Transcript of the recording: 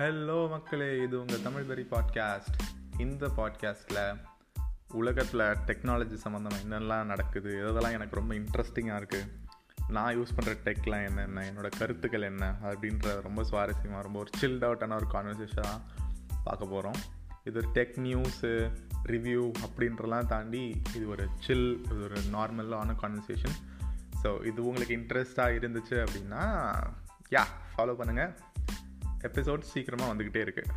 Hello மக்களே. இது உங்கள் தமிழ் பெரி பாட்காஸ்ட் இந்த பாட்காஸ்ட்டில் உலகத்தில் டெக்னாலஜி சம்மந்தமாக என்னெல்லாம் நடக்குது இதெல்லாம் எனக்கு ரொம்ப இன்ட்ரெஸ்டிங்காக இருக்குது நான் யூஸ் பண்ணுற டெக்லாம் என்னென்ன என்னோடய கருத்துக்கள் என்ன அப்படின்ற ரொம்ப சுவாரஸ்யமாக ரொம்ப ஒரு சில்ட் அவுட்டான ஒரு கான்வர்சேஷனாக பார்க்க போகிறோம் இது ஒரு டெக் நியூஸு ரிவ்யூ அப்படின்றலாம் தாண்டி இது ஒரு சில் இது ஒரு நார்மலான கான்வர்சேஷன் ஸோ இது உங்களுக்கு இன்ட்ரெஸ்டாக இருந்துச்சு அப்படின்னா யா ஃபாலோ பண்ணுங்கள் எபிசோட் சீக்கிரமாக வந்துக்கிட்டே இருக்குது